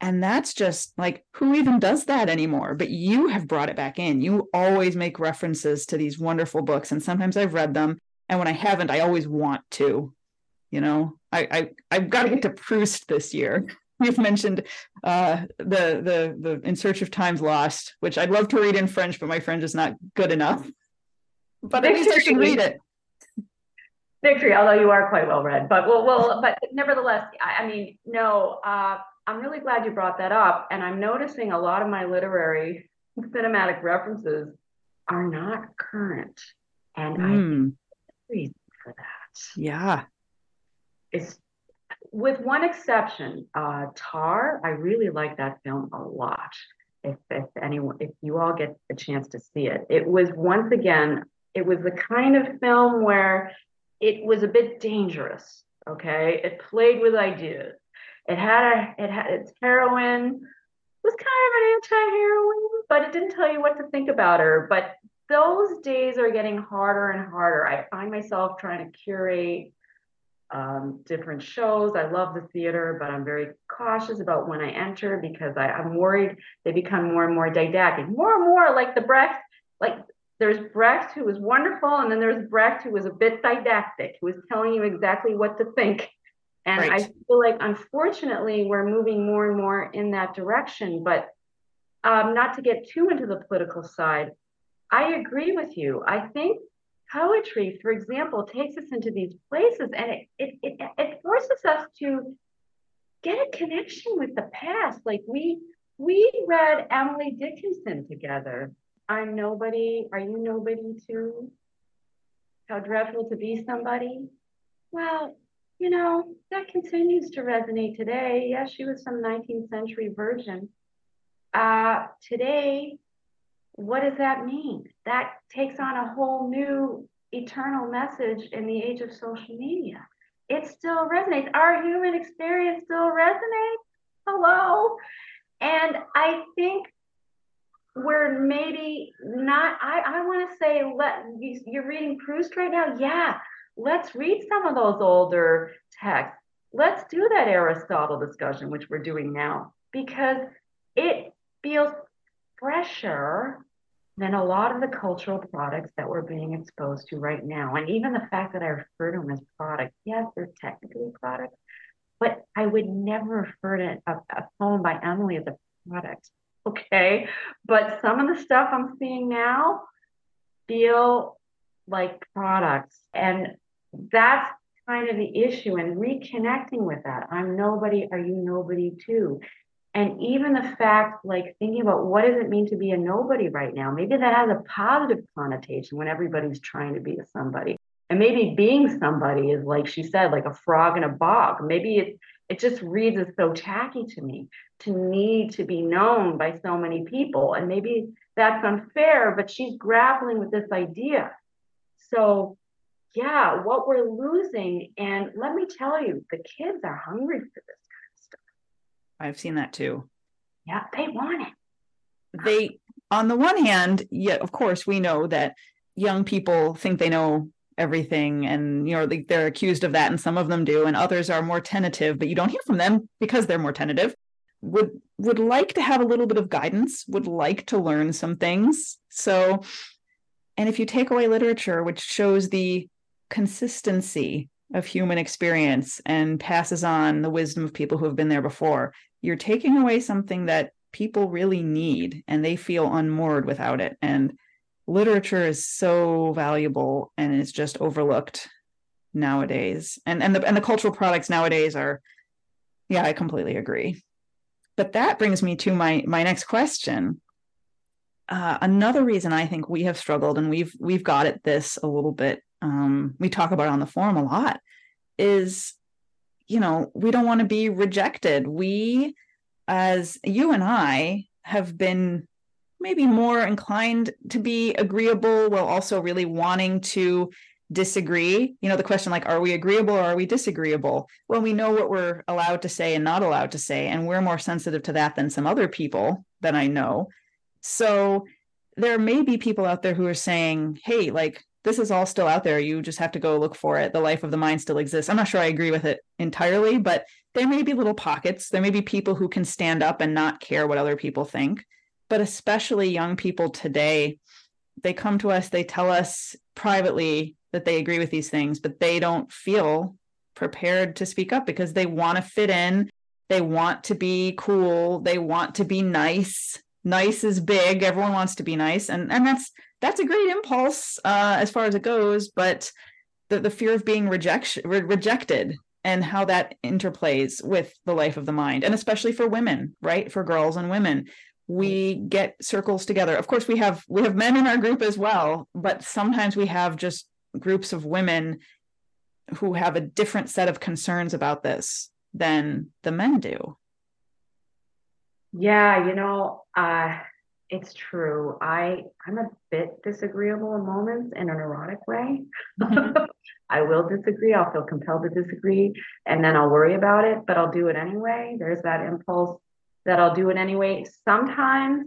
Speaker 1: And that's just like who even does that anymore? But you have brought it back in. You always make references to these wonderful books and sometimes I've read them and when I haven't I always want to. You know, I I I've got to get to Proust this year you've mentioned uh, the the the In Search of Times Lost, which I'd love to read in French, but my French is not good enough. But at least I should read it.
Speaker 2: Victory, although you are quite well read, but well, well, but nevertheless, I, I mean, no, uh, I'm really glad you brought that up, and I'm noticing a lot of my literary cinematic references are not current, and mm. I hmm. reason for that.
Speaker 1: Yeah,
Speaker 2: it's with one exception, uh, Tar, I really like that film a lot. If, if anyone, if you all get a chance to see it, it was once again, it was the kind of film where it was a bit dangerous. Okay, it played with ideas. It had a, it had its heroine was kind of an anti-heroine, but it didn't tell you what to think about her. But those days are getting harder and harder. I find myself trying to curate um, different shows. I love the theater, but I'm very cautious about when I enter because I, I'm worried they become more and more didactic, more and more like the Brecht, like there's Brecht who was wonderful, and then there's Brecht who was a bit didactic, who was telling you exactly what to think. And right. I feel like, unfortunately, we're moving more and more in that direction. But um, not to get too into the political side, I agree with you. I think poetry, for example, takes us into these places and it, it, it, it forces us to get a connection with the past. Like we we read Emily Dickinson together. I'm nobody. Are you nobody too? How dreadful to be somebody. Well, you know, that continues to resonate today. Yes, she was some 19th century virgin. Uh, today, what does that mean? That takes on a whole new eternal message in the age of social media. It still resonates. Our human experience still resonates. Hello. And I think we're maybe not, I, I want to say, let you're reading Proust right now. Yeah, let's read some of those older texts. Let's do that Aristotle discussion, which we're doing now, because it feels fresher than a lot of the cultural products that we're being exposed to right now. And even the fact that I refer to them as products, yes, they're technically products, but I would never refer to a, a poem by Emily as a product. Okay. But some of the stuff I'm seeing now feel like products. And that's kind of the issue and reconnecting with that. I'm nobody. Are you nobody too? And even the fact, like thinking about what does it mean to be a nobody right now? Maybe that has a positive connotation when everybody's trying to be a somebody. And maybe being somebody is like she said, like a frog in a bog. Maybe it it just reads as so tacky to me to need to be known by so many people. And maybe that's unfair, but she's grappling with this idea. So yeah, what we're losing, and let me tell you, the kids are hungry for this
Speaker 1: I've seen that too.
Speaker 2: Yeah, they want it.
Speaker 1: They, on the one hand, yeah, of course, we know that young people think they know everything and you know they're accused of that and some of them do and others are more tentative but you don't hear from them because they're more tentative would would like to have a little bit of guidance would like to learn some things so and if you take away literature which shows the consistency of human experience and passes on the wisdom of people who have been there before you're taking away something that people really need and they feel unmoored without it. And literature is so valuable and it's just overlooked nowadays. And and the and the cultural products nowadays are yeah i completely agree. But that brings me to my my next question. Uh, another reason i think we have struggled and we've we've got at this a little bit um, we talk about on the forum a lot is you know, we don't want to be rejected. We, as you and I, have been maybe more inclined to be agreeable while also really wanting to disagree. You know, the question like, are we agreeable or are we disagreeable? Well, we know what we're allowed to say and not allowed to say, and we're more sensitive to that than some other people that I know. So there may be people out there who are saying, hey, like, this is all still out there. You just have to go look for it. The life of the mind still exists. I'm not sure I agree with it entirely, but there may be little pockets. There may be people who can stand up and not care what other people think. But especially young people today, they come to us, they tell us privately that they agree with these things, but they don't feel prepared to speak up because they want to fit in. They want to be cool. They want to be nice. Nice is big. Everyone wants to be nice. And, and that's that's a great impulse uh, as far as it goes, but the, the fear of being rejection, re- rejected and how that interplays with the life of the mind, and especially for women, right? For girls and women, we get circles together. Of course, we have we have men in our group as well, but sometimes we have just groups of women who have a different set of concerns about this than the men do.
Speaker 2: Yeah, you know, uh, it's true. I I'm a bit disagreeable in moments in a neurotic way. Mm-hmm. I will disagree. I'll feel compelled to disagree, and then I'll worry about it, but I'll do it anyway. There's that impulse that I'll do it anyway. Sometimes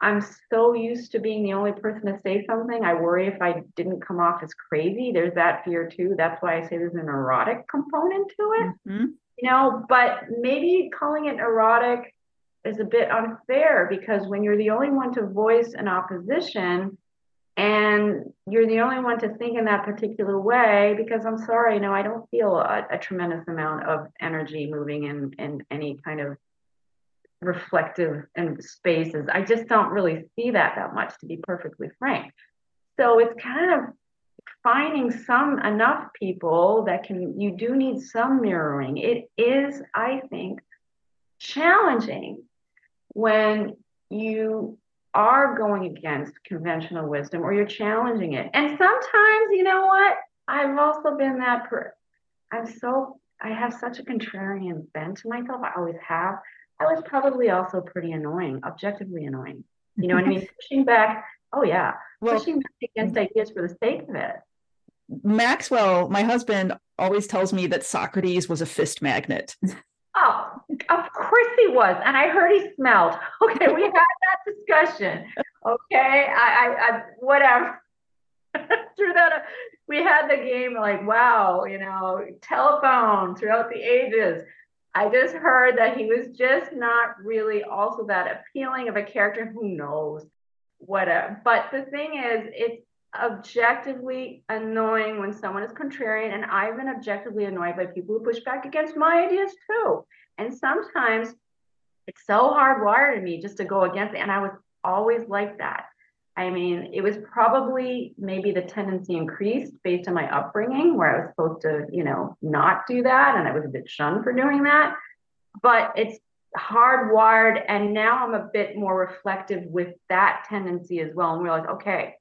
Speaker 2: I'm so used to being the only person to say something. I worry if I didn't come off as crazy. There's that fear too. That's why I say there's an erotic component to it. Mm-hmm. You know, but maybe calling it erotic is a bit unfair because when you're the only one to voice an opposition and you're the only one to think in that particular way, because I'm sorry, you know, I don't feel a, a tremendous amount of energy moving in in any kind of reflective and spaces. I just don't really see that that much, to be perfectly frank. So it's kind of finding some enough people that can. You do need some mirroring. It is, I think, challenging when you are going against conventional wisdom or you're challenging it. And sometimes, you know what? I've also been that per I'm so I have such a contrarian bent to myself. I always have. I was probably also pretty annoying, objectively annoying. You know what I mean? Pushing back. Oh yeah. Well, pushing back against mm-hmm. ideas for the sake of it.
Speaker 1: Maxwell, my husband, always tells me that Socrates was a fist magnet.
Speaker 2: Oh, of course he was. And I heard he smelled. Okay, we had that discussion. Okay, I, I, I whatever. Through that, we had the game like, wow, you know, telephone throughout the ages. I just heard that he was just not really also that appealing of a character. Who knows? Whatever. But the thing is, it's objectively annoying when someone is contrarian, and I've been objectively annoyed by people who push back against my ideas too. And sometimes it's so hardwired in me just to go against it. And I was always like that. I mean, it was probably maybe the tendency increased based on my upbringing, where I was supposed to, you know, not do that. And I was a bit shunned for doing that. But it's hardwired. And now I'm a bit more reflective with that tendency as well and realize, okay,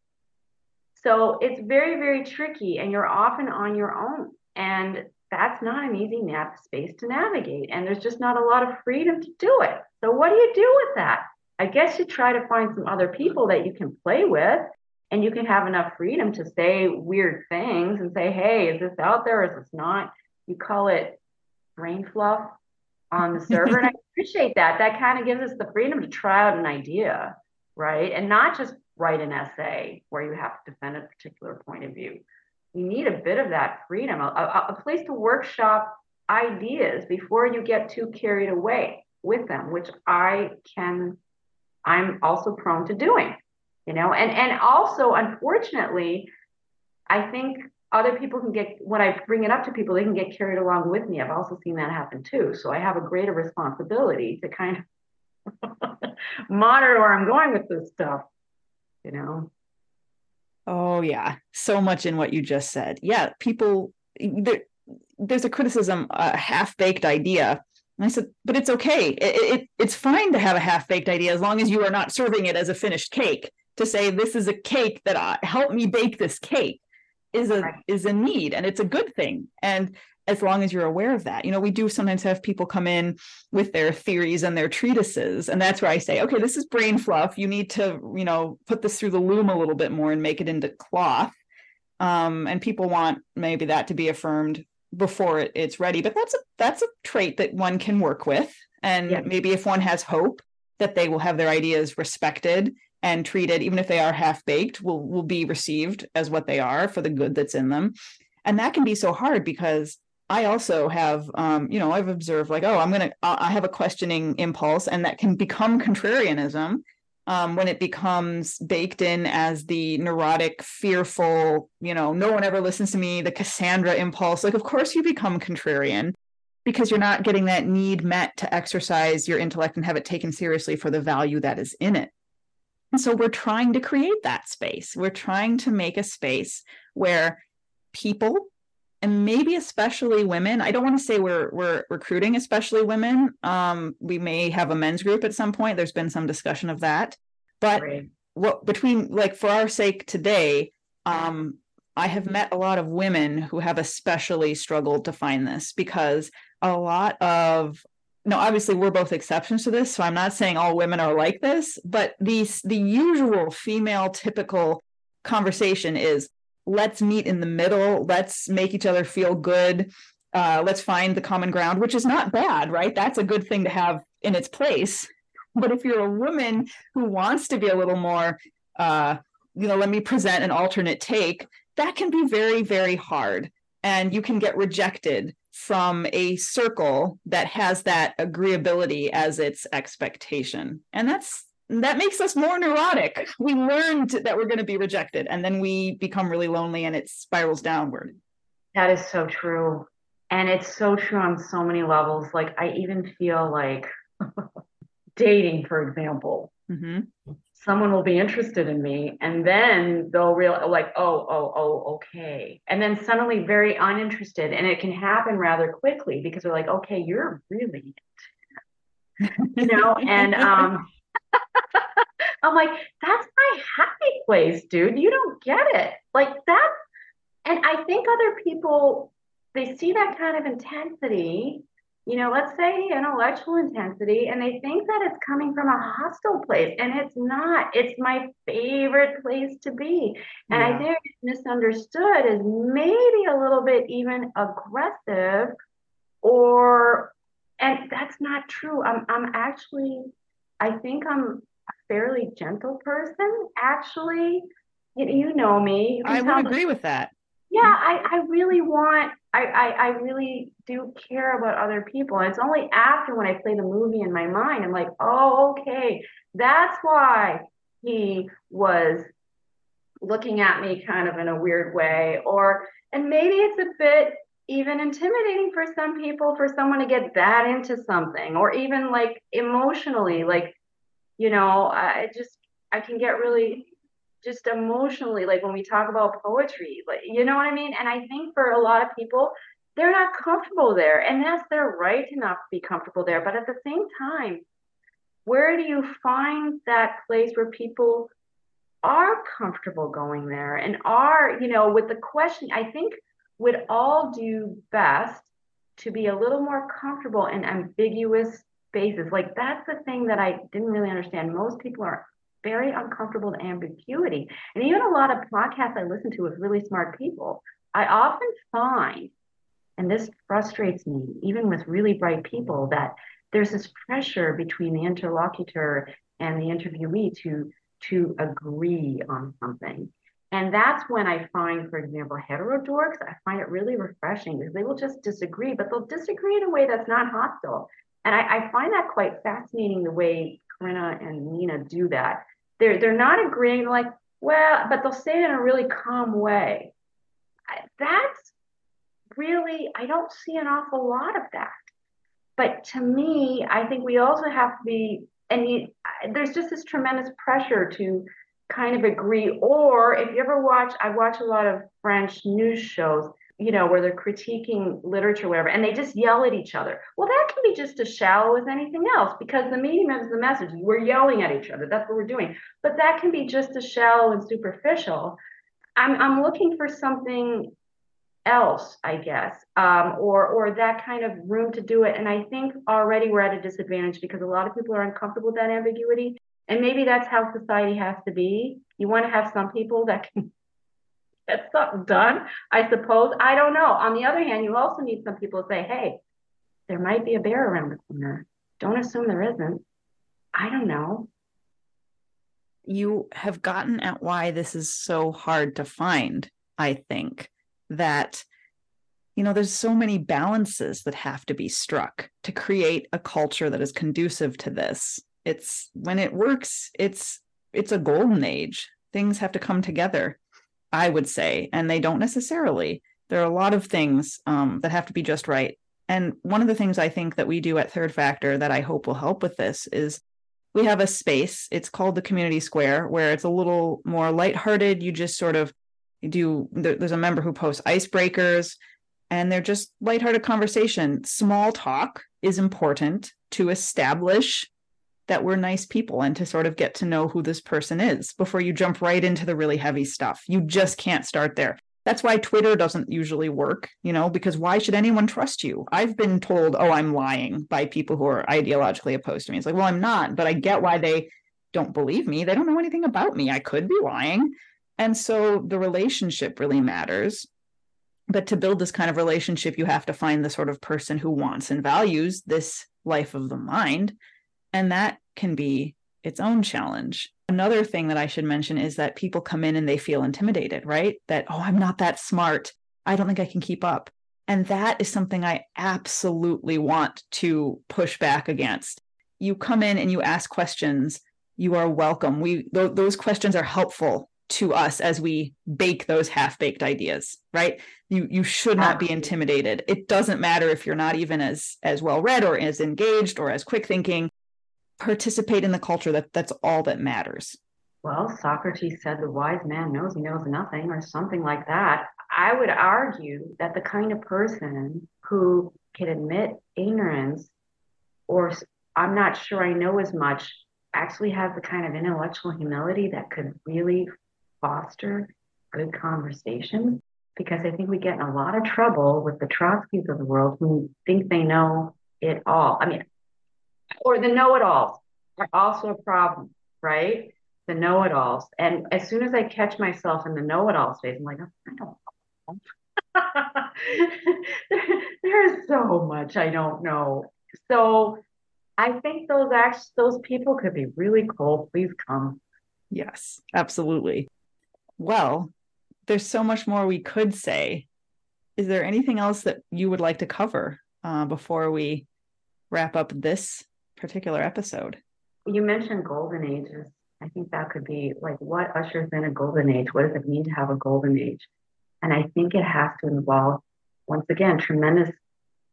Speaker 2: so it's very, very tricky, and you're often on your own. And that's not an easy nap space to navigate. And there's just not a lot of freedom to do it. So, what do you do with that? I guess you try to find some other people that you can play with and you can have enough freedom to say weird things and say, hey, is this out there? Is this not? You call it brain fluff on the server. and I appreciate that. That kind of gives us the freedom to try out an idea, right? And not just write an essay where you have to defend a particular point of view. You need a bit of that freedom, a, a, place to workshop ideas before you get too carried away with them, which I can, I'm also prone to doing, you know, and, and also, unfortunately, I think other people can get when I bring it up to people, they can get carried along with me. I've also seen that happen too. So I have a greater responsibility to kind of monitor where I'm going with this stuff you know?
Speaker 1: Oh, yeah. So much in what you just said. Yeah. People, there, there's a criticism, a half baked idea. And I said, but it's okay. It, it, it's fine to have a half baked idea as long as you are not serving it as a finished cake. To say this is a cake that I, help me bake this cake is a right. is a need and it's a good thing. And as long as you're aware of that. You know, we do sometimes have people come in with their theories and their treatises. And that's where I say, okay, this is brain fluff. You need to, you know, put this through the loom a little bit more and make it into cloth. Um, and people want maybe that to be affirmed before it, it's ready. But that's a that's a trait that one can work with. And yeah. maybe if one has hope that they will have their ideas respected and treated, even if they are half baked, will will be received as what they are for the good that's in them. And that can be so hard because I also have, um, you know, I've observed like, oh, I'm going to, I have a questioning impulse, and that can become contrarianism um, when it becomes baked in as the neurotic, fearful, you know, no one ever listens to me, the Cassandra impulse. Like, of course, you become contrarian because you're not getting that need met to exercise your intellect and have it taken seriously for the value that is in it. And so we're trying to create that space. We're trying to make a space where people and maybe especially women. I don't want to say we're we're recruiting especially women. Um we may have a men's group at some point. There's been some discussion of that. But Great. what between like for our sake today um i have met a lot of women who have especially struggled to find this because a lot of no obviously we're both exceptions to this so i'm not saying all women are like this but the the usual female typical conversation is let's meet in the middle. Let's make each other feel good. Uh, let's find the common ground which is not bad right? That's a good thing to have in its place. But if you're a woman who wants to be a little more uh you know let me present an alternate take that can be very very hard. And you can get rejected from a circle that has that agreeability as its expectation. And that's that makes us more neurotic. We learned that we're going to be rejected and then we become really lonely and it spirals downward.
Speaker 2: That is so true. And it's so true on so many levels. Like i even feel like dating for example
Speaker 1: mm-hmm.
Speaker 2: someone will be interested in me and then they'll realize like oh oh oh okay. And then suddenly very uninterested and it can happen rather quickly because they're like okay you're really you know? And um i'm like that's my happy place dude you don't get it like that and i think other people they see that kind of intensity you know, let's say intellectual intensity, and they think that it's coming from a hostile place, and it's not. It's my favorite place to be. And yeah. I think it's misunderstood as maybe a little bit even aggressive, or, and that's not true. I'm, I'm actually, I think I'm a fairly gentle person, actually. You, you know me. You
Speaker 1: I would agree with that.
Speaker 2: Yeah, I, I really want I, I, I really do care about other people. And it's only after when I play the movie in my mind, I'm like, oh, okay, that's why he was looking at me kind of in a weird way. Or, and maybe it's a bit even intimidating for some people for someone to get that into something, or even like emotionally, like, you know, I just, I can get really just emotionally like when we talk about poetry like you know what i mean? And i think for a lot of people they're not comfortable there. And that's their right to not be comfortable there but at the same time where do you find that place where people are comfortable going there and are you know with the question i think would all do best to be a little more comfortable in ambiguous spaces like that's the thing that i didn't really understand most people are very uncomfortable with ambiguity. And even a lot of podcasts I listen to with really smart people, I often find, and this frustrates me, even with really bright people, that there's this pressure between the interlocutor and the interviewee to to agree on something. And that's when I find, for example, Heterodorx, I find it really refreshing because they will just disagree, but they'll disagree in a way that's not hostile. And I, I find that quite fascinating the way Corinna and Nina do that. They're they're not agreeing like, well, but they'll say it in a really calm way. That's really I don't see an awful lot of that. But to me, I think we also have to be, and you, there's just this tremendous pressure to kind of agree. Or if you ever watch, I watch a lot of French news shows you know, where they're critiquing literature, whatever, and they just yell at each other. Well, that can be just as shallow as anything else because the medium is the message. We're yelling at each other. That's what we're doing. But that can be just as shallow and superficial. I'm I'm looking for something else, I guess, um, or or that kind of room to do it. And I think already we're at a disadvantage because a lot of people are uncomfortable with that ambiguity. And maybe that's how society has to be. You want to have some people that can get something done, I suppose. I don't know. On the other hand, you also need some people to say, hey, there might be a bear around the corner. Don't assume there isn't. I don't know.
Speaker 1: You have gotten at why this is so hard to find, I think, that you know there's so many balances that have to be struck to create a culture that is conducive to this it's when it works it's it's a golden age things have to come together I would say, and they don't necessarily. There are a lot of things um, that have to be just right. And one of the things I think that we do at Third Factor that I hope will help with this is we have a space. It's called the Community Square, where it's a little more lighthearted. You just sort of do, there's a member who posts icebreakers, and they're just lighthearted conversation. Small talk is important to establish that we're nice people and to sort of get to know who this person is before you jump right into the really heavy stuff. You just can't start there. That's why Twitter doesn't usually work, you know, because why should anyone trust you? I've been told, oh, I'm lying by people who are ideologically opposed to me. It's like, well, I'm not, but I get why they don't believe me. They don't know anything about me. I could be lying. And so the relationship really matters. But to build this kind of relationship, you have to find the sort of person who wants and values this life of the mind and that can be its own challenge. Another thing that I should mention is that people come in and they feel intimidated, right? That, oh, I'm not that smart. I don't think I can keep up. And that is something I absolutely want to push back against. You come in and you ask questions, you are welcome. We th- those questions are helpful to us as we bake those half-baked ideas, right? You you should not be intimidated. It doesn't matter if you're not even as as well read or as engaged or as quick thinking. Participate in the culture that that's all that matters.
Speaker 2: Well, Socrates said the wise man knows he knows nothing or something like that. I would argue that the kind of person who can admit ignorance or I'm not sure I know as much actually has the kind of intellectual humility that could really foster good conversations. Because I think we get in a lot of trouble with the Trotskys of the world who think they know it all. I mean, or the know it alls are also a problem, right? The know it alls. And as soon as I catch myself in the know it all space, I'm like, oh, I don't there, there's so much I don't know. So I think those acts, those people could be really cool. Please come.
Speaker 1: Yes, absolutely. Well, there's so much more we could say. Is there anything else that you would like to cover uh, before we wrap up this particular episode?
Speaker 2: You mentioned golden ages. I think that could be like what ushers in a golden age? What does it mean to have a golden age? And I think it has to involve, once again, tremendous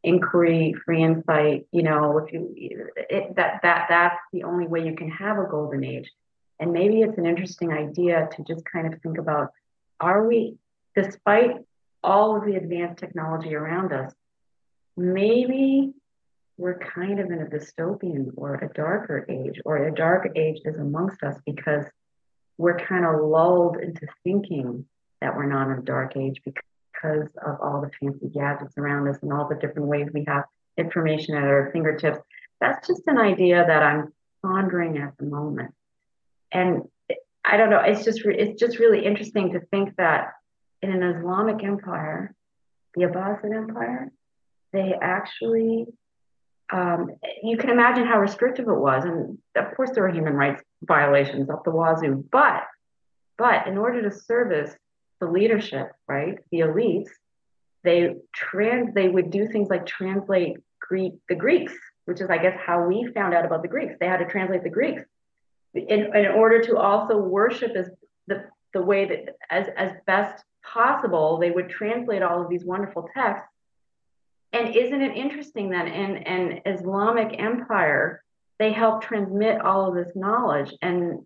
Speaker 2: inquiry, free insight. You know, if you it, that that that's the only way you can have a golden age. And maybe it's an interesting idea to just kind of think about: Are we, despite all of the advanced technology around us, maybe we're kind of in a dystopian or a darker age, or a dark age is amongst us because we're kind of lulled into thinking that we're not in a dark age because of all the fancy gadgets around us and all the different ways we have information at our fingertips. That's just an idea that I'm pondering at the moment. And I don't know, it's just it's just really interesting to think that in an Islamic empire, the Abbasid Empire, they actually um, you can imagine how restrictive it was, and of course there were human rights violations up the wazoo. But but in order to service the leadership, right, the elites, they trans they would do things like translate Greek the Greeks, which is I guess how we found out about the Greeks. They had to translate the Greeks in, in order to also worship as the the way that as as best possible. They would translate all of these wonderful texts. And isn't it interesting that in an Islamic empire, they help transmit all of this knowledge and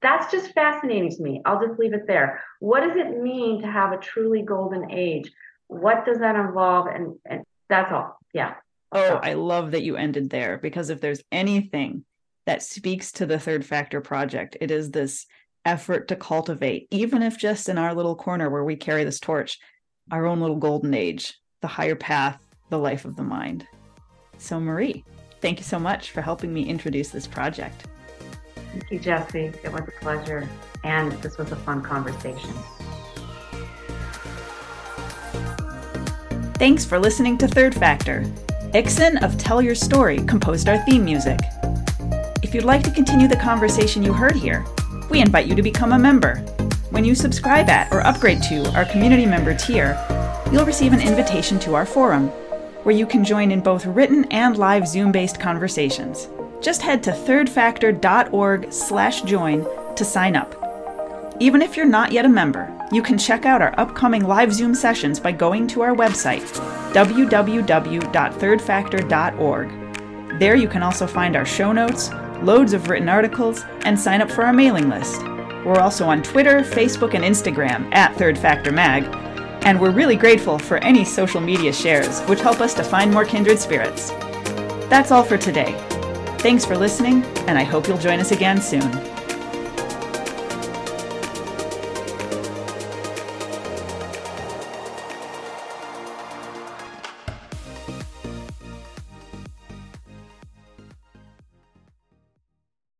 Speaker 2: that's just fascinating to me. I'll just leave it there. What does it mean to have a truly golden age? What does that involve? And, and that's all. Yeah.
Speaker 1: Oh, I love that you ended there because if there's anything that speaks to the third factor project, it is this effort to cultivate, even if just in our little corner where we carry this torch, our own little golden age, the higher path, the life of the mind. So, Marie, thank you so much for helping me introduce this project.
Speaker 2: Thank you, Jessie. It was a pleasure. And this was a fun conversation.
Speaker 1: Thanks for listening to Third Factor. Ixon of Tell Your Story composed our theme music. If you'd like to continue the conversation you heard here, we invite you to become a member. When you subscribe at or upgrade to our community member tier, you'll receive an invitation to our forum, where you can join in both written and live Zoom based conversations just head to thirdfactor.org/join to sign up. Even if you're not yet a member, you can check out our upcoming live Zoom sessions by going to our website, www.thirdfactor.org. There you can also find our show notes, loads of written articles, and sign up for our mailing list. We're also on Twitter, Facebook, and Instagram at Third Factor Mag, and we're really grateful for any social media shares, which help us to find more kindred spirits. That's all for today. Thanks for listening, and I hope you'll join us again soon.